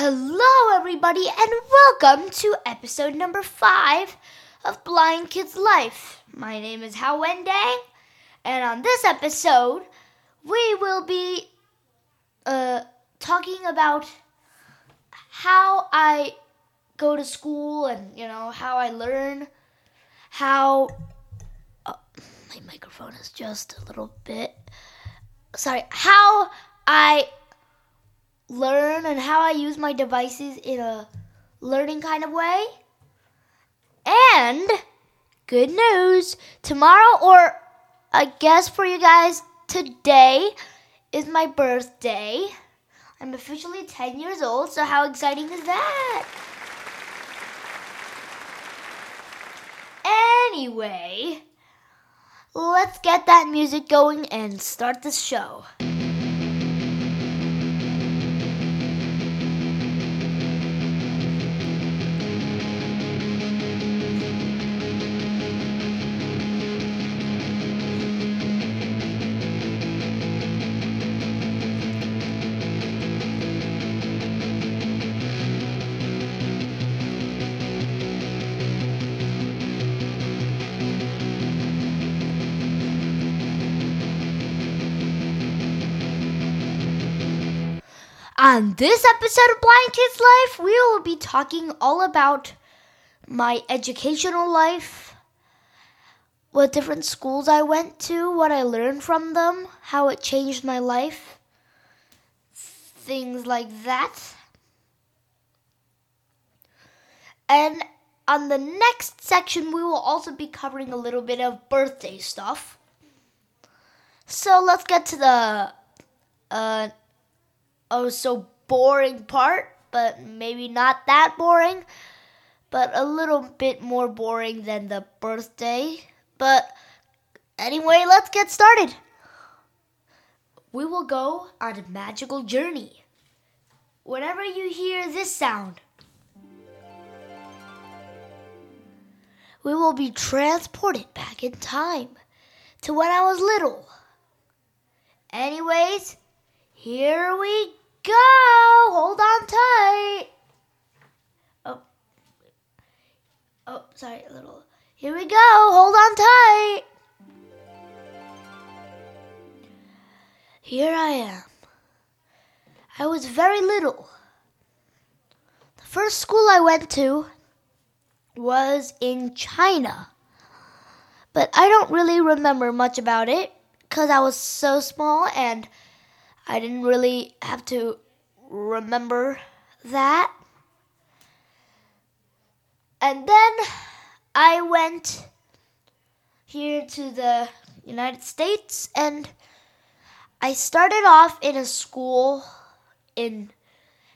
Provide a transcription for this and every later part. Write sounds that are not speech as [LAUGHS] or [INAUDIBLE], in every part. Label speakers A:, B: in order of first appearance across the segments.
A: Hello, everybody, and welcome to episode number five of Blind Kids Life. My name is Hao Wendang, and on this episode, we will be uh, talking about how I go to school and you know how I learn, how oh, my microphone is just a little bit sorry, how I learn and how I use my devices in a learning kind of way. And good news, tomorrow, or I guess for you guys, today is my birthday. I'm officially 10 years old, so how exciting is that? Anyway, let's get that music going and start this show. On this episode of Blind Kids Life, we will be talking all about my educational life, what different schools I went to, what I learned from them, how it changed my life, things like that. And on the next section, we will also be covering a little bit of birthday stuff. So let's get to the uh, oh so boring part, but maybe not that boring, but a little bit more boring than the birthday. But anyway, let's get started. We will go on a magical journey. Whenever you hear this sound, we will be transported back in time to when I was little. Anyways, here we go. Hold on tight. Oh. Oh, sorry, a little. Here we go. Hold on tight. Here I am. I was very little. The first school I went to was in China. But I don't really remember much about it because I was so small and I didn't really have to remember that. And then I went here to the United States and I started off in a school in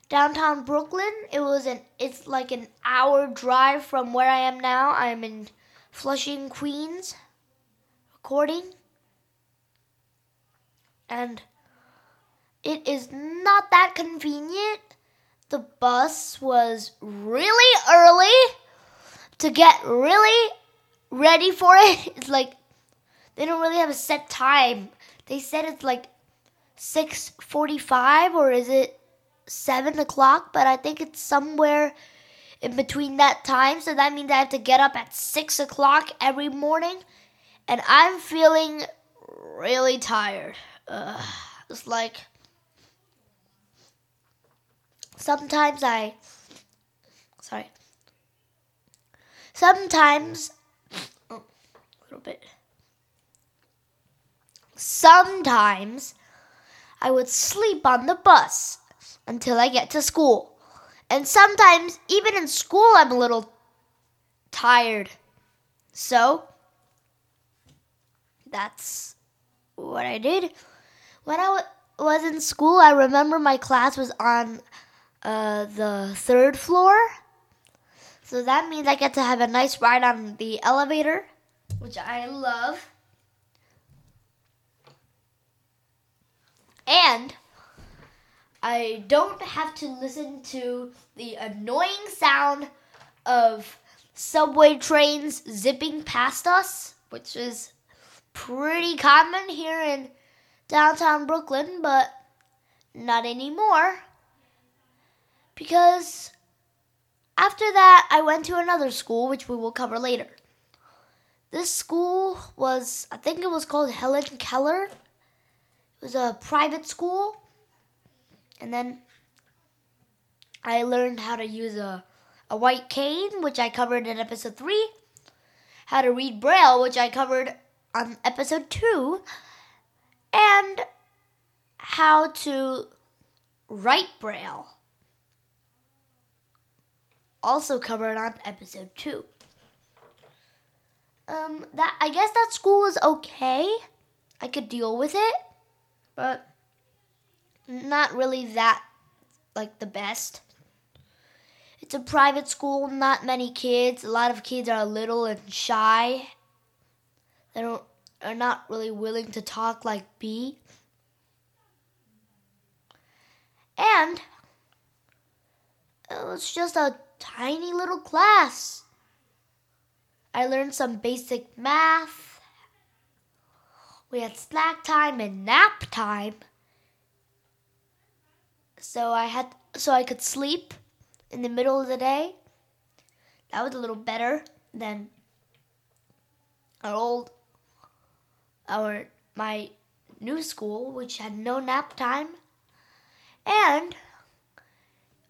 A: downtown Brooklyn. It was an it's like an hour drive from where I am now. I'm in Flushing, Queens recording. And it is not that convenient. The bus was really early to get really ready for it. [LAUGHS] It's like they don't really have a set time. They said it's like six forty-five, or is it seven o'clock? But I think it's somewhere in between that time. So that means I have to get up at six o'clock every morning, and I'm feeling really tired. Uh, it's like sometimes I sorry. Sometimes oh, a little bit. Sometimes I would sleep on the bus until I get to school. And sometimes even in school I'm a little tired. So that's what I did. When I was in school, I remember my class was on uh, the third floor. So that means I get to have a nice ride on the elevator, which I love. And I don't have to listen to the annoying sound of subway trains zipping past us, which is pretty common here in downtown Brooklyn, but not anymore because after that, I went to another school, which we will cover later. This school was, I think it was called Helen Keller. It was a private school. And then I learned how to use a, a white cane, which I covered in episode 3. How to read Braille, which I covered on episode 2. And how to write Braille. Also covered on episode 2 um, that I guess that school was okay. I could deal with it, but not really that like the best. It's a private school, not many kids. A lot of kids are little and shy. They don't are not really willing to talk like B. And it was just a tiny little class. I learned some basic math. We had snack time and nap time. So I had so I could sleep in the middle of the day. That was a little better than our old our my new school which had no nap time and it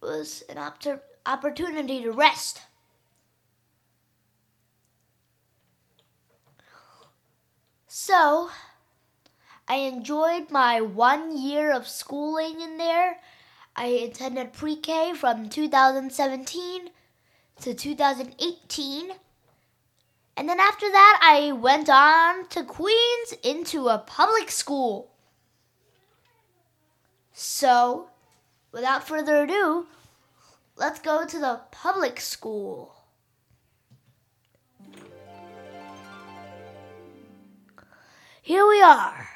A: was an opportunity to rest. So, I enjoyed my one year of schooling in there. I attended pre K from 2017 to 2018. And then after that, I went on to Queens into a public school. So, without further ado, let's go to the public school. Here we are.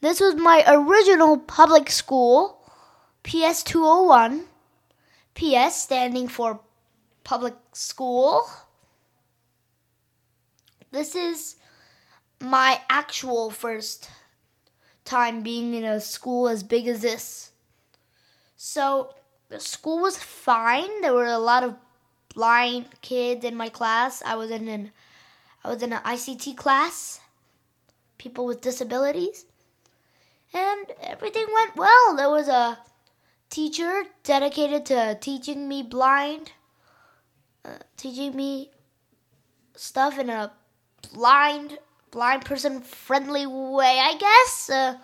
A: This was my original public school, PS 201. PS standing for public school. This is my actual first time being in a school as big as this. So, the school was fine. There were a lot of blind kids in my class. I was in an I was in an ICT class people with disabilities. And everything went well. There was a teacher dedicated to teaching me blind, uh, teaching me stuff in a blind, blind person friendly way, I guess. Uh,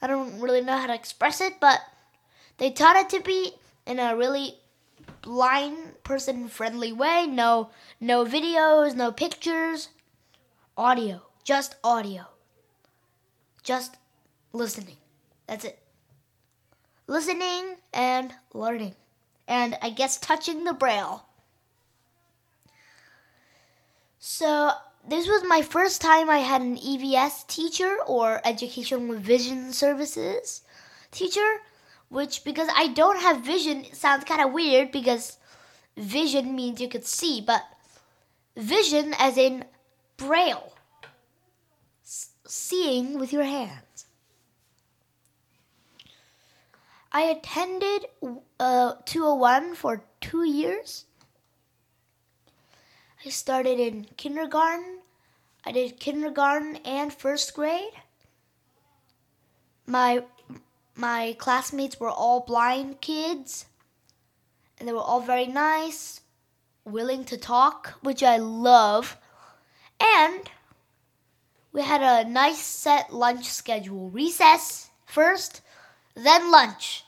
A: I don't really know how to express it, but they taught it to be in a really blind person friendly way. No, no videos, no pictures, audio, just audio just listening. That's it. Listening and learning. And I guess touching the braille. So, this was my first time I had an EVS teacher or Education Vision Services teacher, which because I don't have vision sounds kind of weird because vision means you could see, but vision as in braille seeing with your hands. I attended uh, 201 for two years. I started in kindergarten. I did kindergarten and first grade. My my classmates were all blind kids, and they were all very nice, willing to talk, which I love. And we had a nice set lunch schedule. Recess first, then lunch.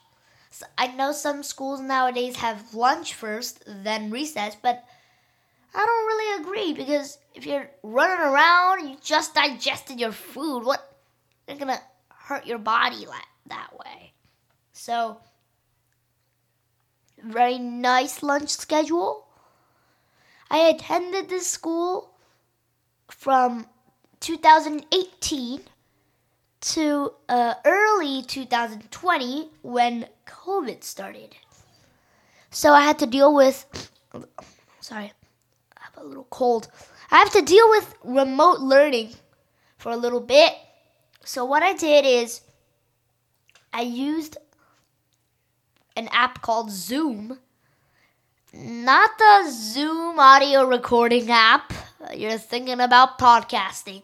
A: So I know some schools nowadays have lunch first, then recess, but I don't really agree because if you're running around, and you just digested your food. What? You're gonna hurt your body that way. So, very nice lunch schedule. I attended this school from 2018 to uh, early 2020 when COVID started. So I had to deal with, sorry, I have a little cold. I have to deal with remote learning for a little bit. So what I did is I used an app called Zoom. Not the Zoom audio recording app. You're thinking about podcasting.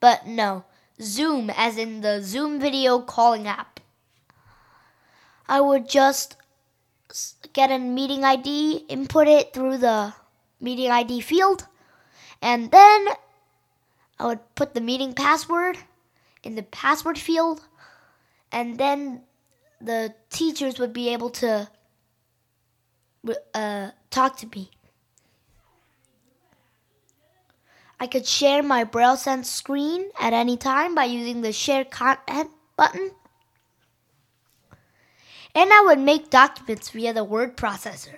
A: But no, Zoom, as in the Zoom video calling app. I would just get a meeting ID, input it through the meeting ID field, and then I would put the meeting password in the password field, and then the teachers would be able to uh, talk to me. I could share my Braille Sense screen at any time by using the Share Content button. And I would make documents via the word processor.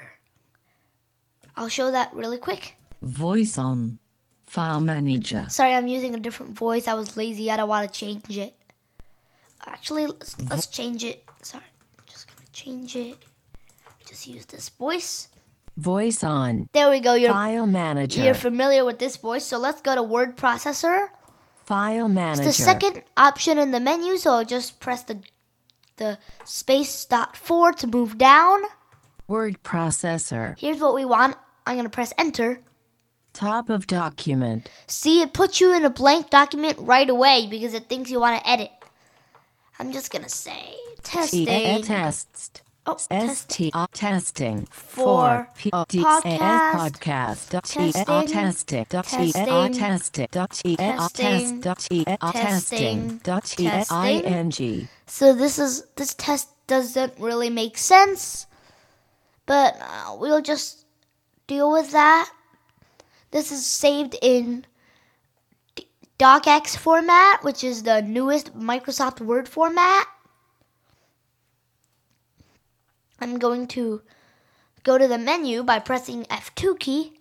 A: I'll show that really quick.
B: Voice on. File Manager.
A: Sorry, I'm using a different voice. I was lazy. I don't want to change it. Actually, let's, let's mm-hmm. change it. Sorry, I'm just to change it. Just use this voice.
B: Voice on.
A: There we go. You're,
B: File Manager.
A: you're familiar with this voice. So let's go to word processor.
B: File Manager.
A: It's the second option in the menu. So I'll just press the the space dot four to move down.
B: Word Processor.
A: Here's what we want. I'm going to press enter.
B: Top of document.
A: See, it puts you in a blank document right away because it thinks you want to edit. I'm just to say testing.
B: T- tests.
A: Oh, test-
B: ST testing
A: For podcast.
B: podcast
A: Testing.
B: testing
A: Testing.
B: testing
A: Testing.
B: testing
A: Testing.
B: ing
A: So this is this test doesn't really make sense, but uh, we'll just deal with that. This is saved in docx format, which is the newest Microsoft Word format. I'm going to go to the menu by pressing F2 key.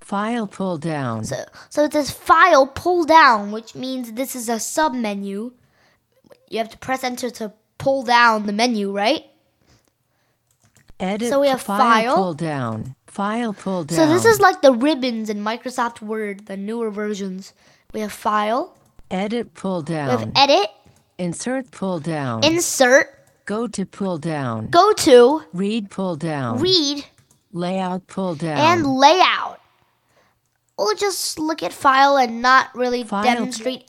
B: file pull down
A: So, so it says File Pull Down, which means this is a sub menu. You have to press Enter to pull down the menu, right?
B: edit
A: so we have
B: file
A: file.
B: pull down file pull down
A: So this is like the ribbons in Microsoft Word, the newer versions. We have File,
B: edit pull down.
A: we have Edit,
B: insert pull down
A: Insert,
B: go to pull down
A: Go to,
B: read pull down
A: Read,
B: layout pull down
A: and Layout. We'll just look at File and not really
B: File.
A: demonstrate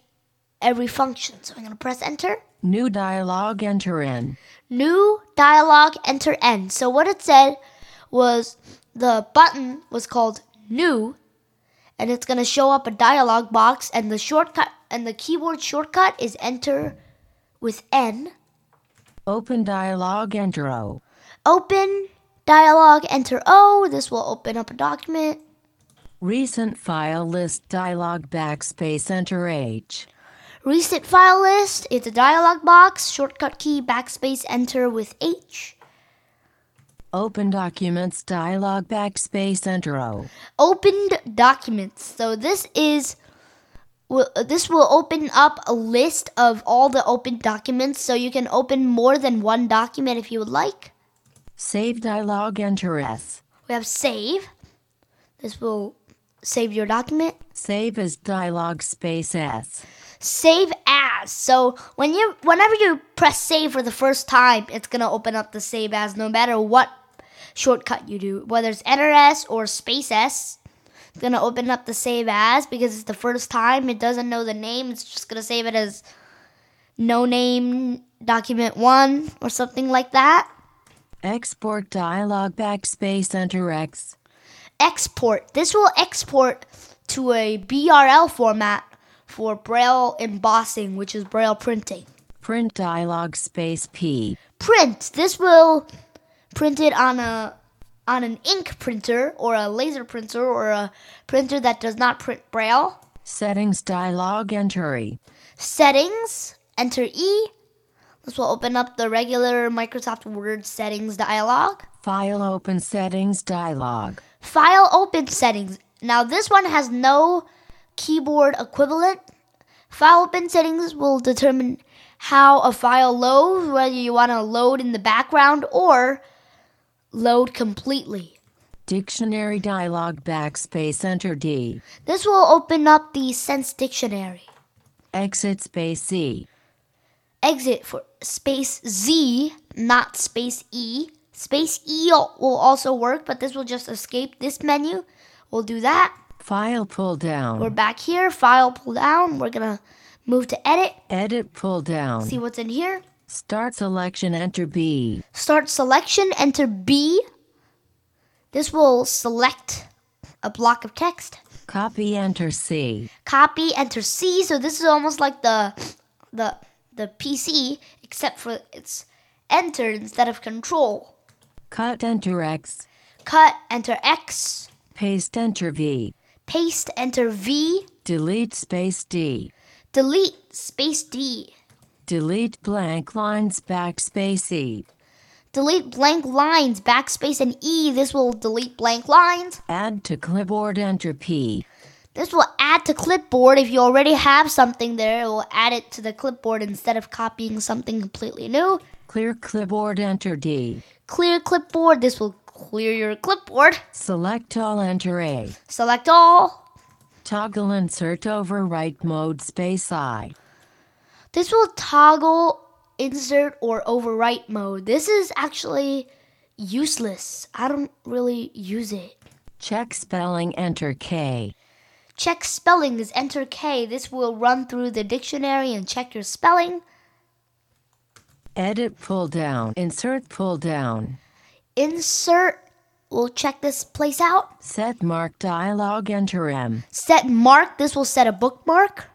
A: every function. So I'm going to press Enter.
B: new dialog enter in
A: New dialog, enter N. So what it said was the button was called New, and it's gonna show up a dialog box, and the shortcut and the keyboard shortcut is Enter with N.
B: open dialog enter o
A: Open dialog, enter O. This will open up a document.
B: Recent file list dialog backspace enter H.
A: Recent file list. It's a dialog box. Shortcut key backspace enter with H.
B: Open documents dialog backspace enter O.
A: opened documents. So this is will this will open up a list of all the open documents so you can open more than one document if you would like.
B: Save dialog enter S.
A: We have save. This will save your document.
B: Save as dialog space S.
A: Save as. So when you whenever you press save for the first time, it's going to open up the save as no matter what shortcut you do, whether it's enter S or space S. It's going to open up the save as because it's the first time. It doesn't know the name. It's just going to save it as no name document 1 or something like that.
B: Export dialog backspace enter X.
A: export. This will export to a BRL format for Braille embossing, which is Braille printing.
B: Print dialog space P.
A: Print. This will print it on a on an ink printer or a laser printer or a printer that does not print Braille.
B: Settings dialog enter E.
A: Settings. Enter E. This will open up the regular Microsoft Word settings dialog.
B: File open settings dialog.
A: File open settings. Now this one has no keyboard equivalent. File open settings will determine how a file loads, whether you want to load in the background or load completely.
B: Dictionary dialog backspace enter D.
A: This will open up the Sense Dictionary.
B: Exit space C.
A: Exit for space Z, not space E. Space E will also work, but this will just escape this menu. We'll do that.
B: File pull down.
A: We're back here, file pull down. We're gonna move to edit,
B: Edit pull down.
A: see what's in here.
B: Start selection enter B.
A: Start selection, enter B. This will select a block of text.
B: Copy enter C.
A: Copy, enter C. So this is almost like the the the PC, except for it's enter instead of control.
B: Cut enter X.
A: Cut, enter X.
B: Paste enter V.
A: Paste, enter V.
B: Delete space D.
A: Delete, space D.
B: Delete blank lines backspace E.
A: Delete blank lines, backspace and E. This will delete blank lines.
B: Add to clipboard enter P.
A: This will add to clipboard. If you already have something there, it will add it to the clipboard instead of copying something completely new.
B: Clear clipboard enter D.
A: Clear clipboard. This will clear your clipboard.
B: Select all enter A.
A: Select all.
B: Toggle insert overwrite mode space I.
A: This will toggle insert or overwrite mode. This is actually useless. I don't really use it.
B: Check spelling enter K.
A: Check spelling is enter K. This will run through the dictionary and check your spelling.
B: Edit pull down. Insert pull down.
A: Insert We'll check this place out.
B: Set mark dialog enter M.
A: Set mark. This will set a bookmark.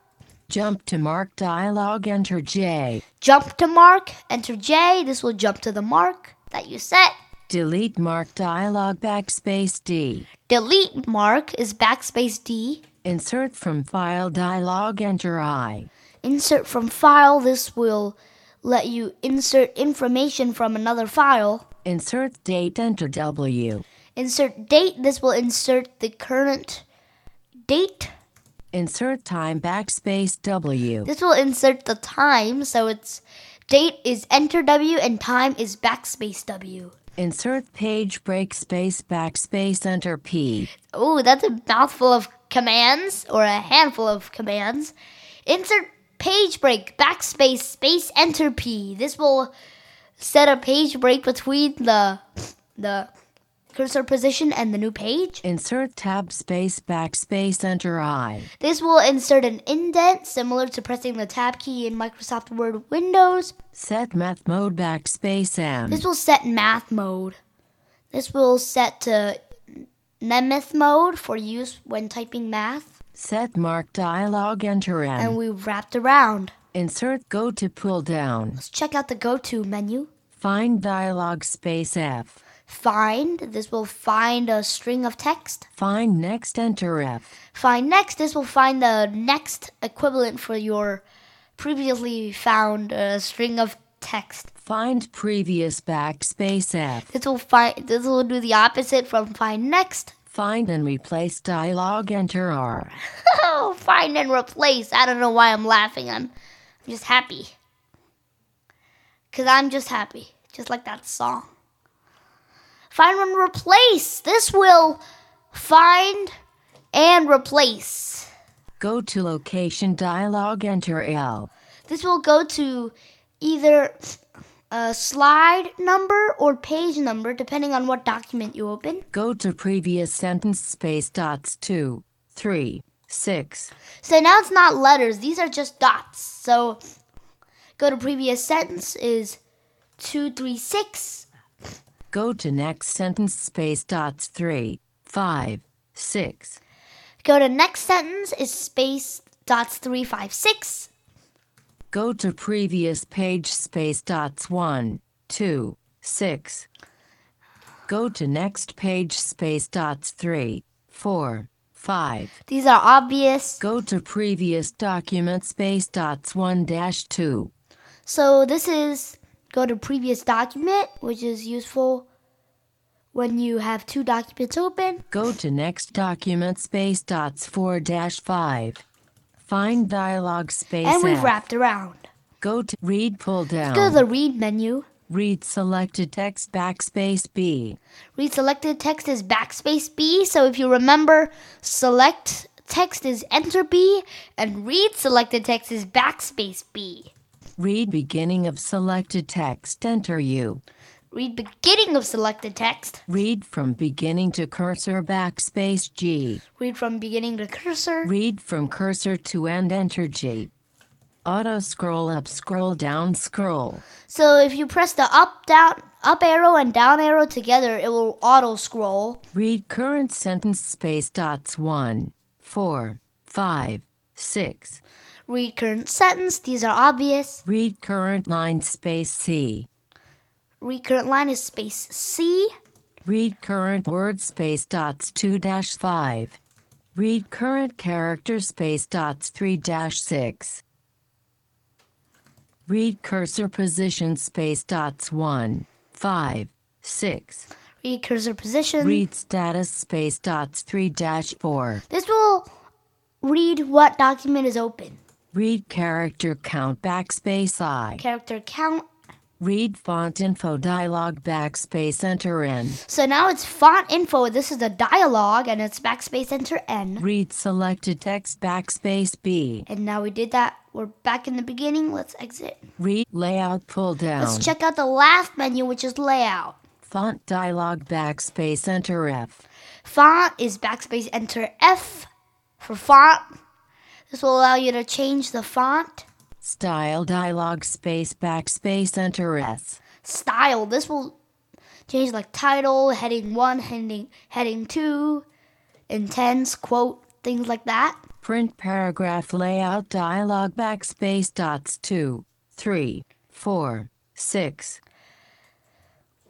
B: Jump to mark dialog enter J.
A: Jump to mark. Enter J. This will jump to the mark that you set.
B: Delete mark dialog backspace D.
A: Delete mark is backspace D.
B: Insert from file dialog enter I.
A: Insert from file. This will let you insert information from another file.
B: Insert date enter W.
A: Insert date. This will insert the current date.
B: Insert time backspace W.
A: This will insert the time. So it's date is enter W and time is backspace W.
B: Insert page break space backspace enter P.
A: Oh, that's a mouthful of commands or a handful of commands. Insert page break backspace space enter P. This will set a page break between the the cursor position and the new page.
B: Insert tab space backspace enter I.
A: This will insert an indent similar to pressing the tab key in Microsoft Word Windows.
B: Set math mode backspace M.
A: This will set math mode. This will set to Nemeth mode for use when typing math.
B: Set mark dialog enter
A: And we wrapped around.
B: Insert go to pull down.
A: Let's check out the go to menu.
B: Find dialog space F.
A: Find. This will find a string of text.
B: Find next enter F.
A: Find next. This will find the next equivalent for your previously found uh, string of text.
B: Find previous backspace F.
A: This will find. This will do the opposite from find next.
B: Find and replace dialog enter R. [LAUGHS]
A: Oh, find and replace. I don't know why I'm laughing. I'm, I'm just happy. Because I'm just happy. Just like that song. Find and replace. This will find and replace.
B: Go to location dialog enter L.
A: This will go to either a slide number or page number, depending on what document you open.
B: Go to previous sentence space dots 2, 3, 6.
A: So now it's not letters, these are just dots. So go to previous sentence is 236.
B: Go to next sentence space dots 3, 5, 6.
A: Go to next sentence is space dots 356.
B: Go to previous page space dots 1, 2, 6. Go to next page space dots 3, 4, 5.
A: These are obvious.
B: Go to previous document space dots 1 dash 2.
A: So this is go to previous document, which is useful when you have two documents open.
B: Go to next document space dots 4 dash 5. Find dialog space
A: And we've
B: F.
A: wrapped around.
B: Go to read pull down.
A: Go to the read menu.
B: read selected text backspace B.
A: Read selected text is backspace B. So if you remember, select text is enter B, and read selected text is backspace B.
B: Read beginning of selected text enter U.
A: Read beginning of selected text.
B: Read from beginning to cursor backspace G.
A: Read from beginning to cursor.
B: Read from cursor to end enter G. Auto scroll up, scroll down, scroll.
A: So if you press the up down up arrow and down arrow together, it will auto scroll.
B: Read current sentence space dots 1, 4, 5, 6.
A: Read current sentence, these are obvious.
B: Read current line space C.
A: Read current line is space C.
B: Read current word space dots 2 dash 5. Read current character space dots 3 dash 6. Read cursor position space dots 1, 5, 6.
A: Read cursor position.
B: Read status space dots 3 dash 4.
A: This will read what document is open.
B: Read character count backspace I.
A: Character count.
B: Read font info dialog backspace enter N.
A: So now it's font info. This is the dialogue and it's backspace enter N.
B: Read selected text backspace B.
A: And now we did that. We're back in the beginning. Let's exit.
B: Read layout pull down.
A: Let's check out the last menu, which is layout.
B: Font dialog backspace enter F.
A: Font is backspace enter F for font. This will allow you to change the font.
B: Style dialog space backspace enter S.
A: Style. This will change like title, heading one, heading heading two, intense, quote, things like that.
B: Print paragraph layout dialog backspace dots 2, 3, 4, 6.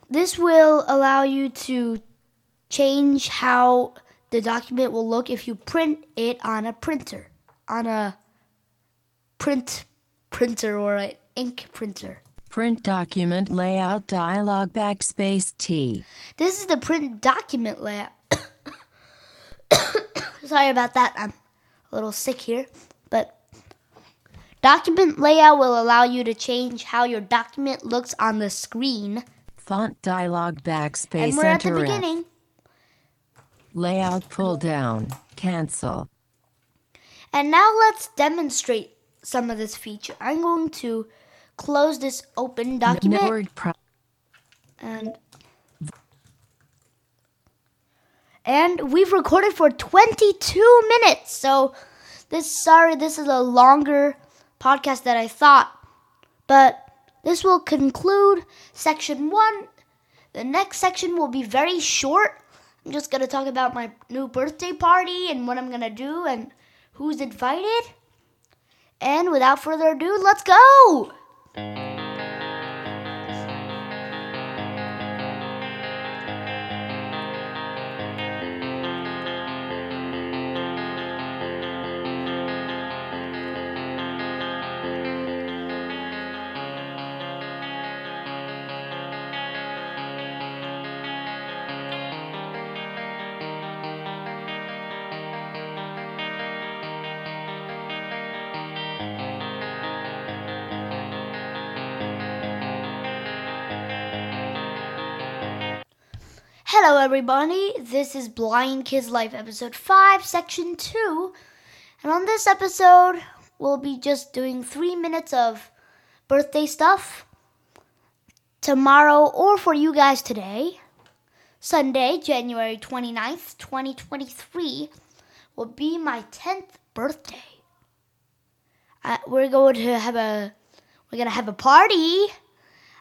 A: This will allow you to change how the document will look if you print it on a printer, on a print printer or an ink printer.
B: Print document layout dialog backspace T.
A: This is the print document layout. [COUGHS] Sorry about that. I'm a little sick here, but document layout will allow you to change how your document looks on the screen.
B: Font dialog backspace
A: and we're at the
B: enter F.
A: beginning.
B: Layout pull down. Cancel.
A: And now let's demonstrate some of this feature. I'm going to close this open document and and we've recorded for 22 minutes. So this sorry, this is a longer podcast than I thought. But this will conclude section 1. The next section will be very short. I'm just going to talk about my new birthday party and what I'm going to do and who's invited. And without further ado, let's go! Hello, everybody. This is Blind Kids Life, episode 5, section 2. And on this episode, we'll be just doing three minutes of birthday stuff. Tomorrow, or for you guys today, Sunday, January 29th, 2023, will be my 10th birthday. Uh, we're going to have a we're to have a party.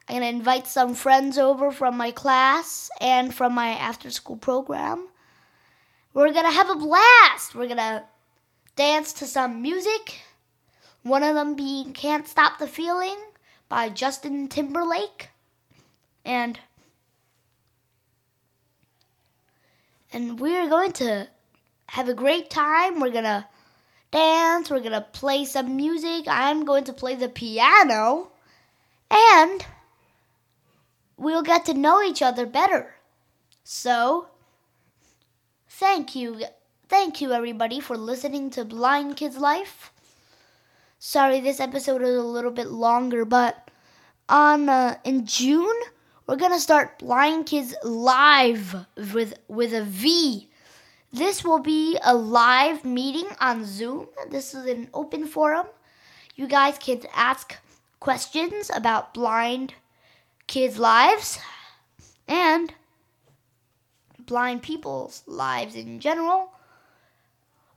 A: I'm going to invite some friends over from my class and from my after school program. We're going to have a blast. We're going to dance to some music. One of them being Can't Stop the Feeling by Justin Timberlake. And and we're going to have a great time. We're going to dance, we're going to play some music. I'm going to play the piano. And we'll get to know each other better. So, thank you. Thank you, everybody, for listening to Blind Kids Life. Sorry, this episode is a little bit longer, but on uh, in June we're gonna start Blind Kids Live with with a V. This will be a live meeting on Zoom. This is an open forum. You guys can ask questions about blind kids' lives. and blind people's lives in general.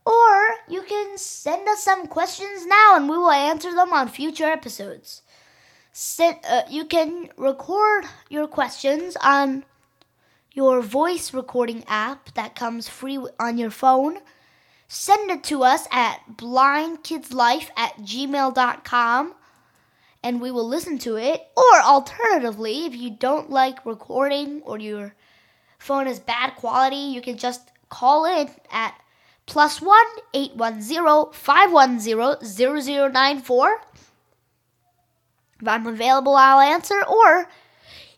A: Or you can send us some questions now and we will answer them on future episodes. Uh, you can record your questions on your voice recording app that comes free on your phone. Send it to us at blindkidslife at gmail.com and we will listen to it. Or alternatively, if you don't like recording or your phone is bad quality, you can just call in at plus one eight one zero five one zero zero zero nine four. If I'm available, I'll answer, or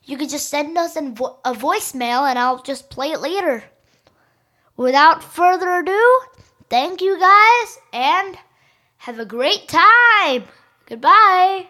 A: you could just send us a voicemail and I'll just play it later. Without further ado, thank you guys and have a great time. Goodbye.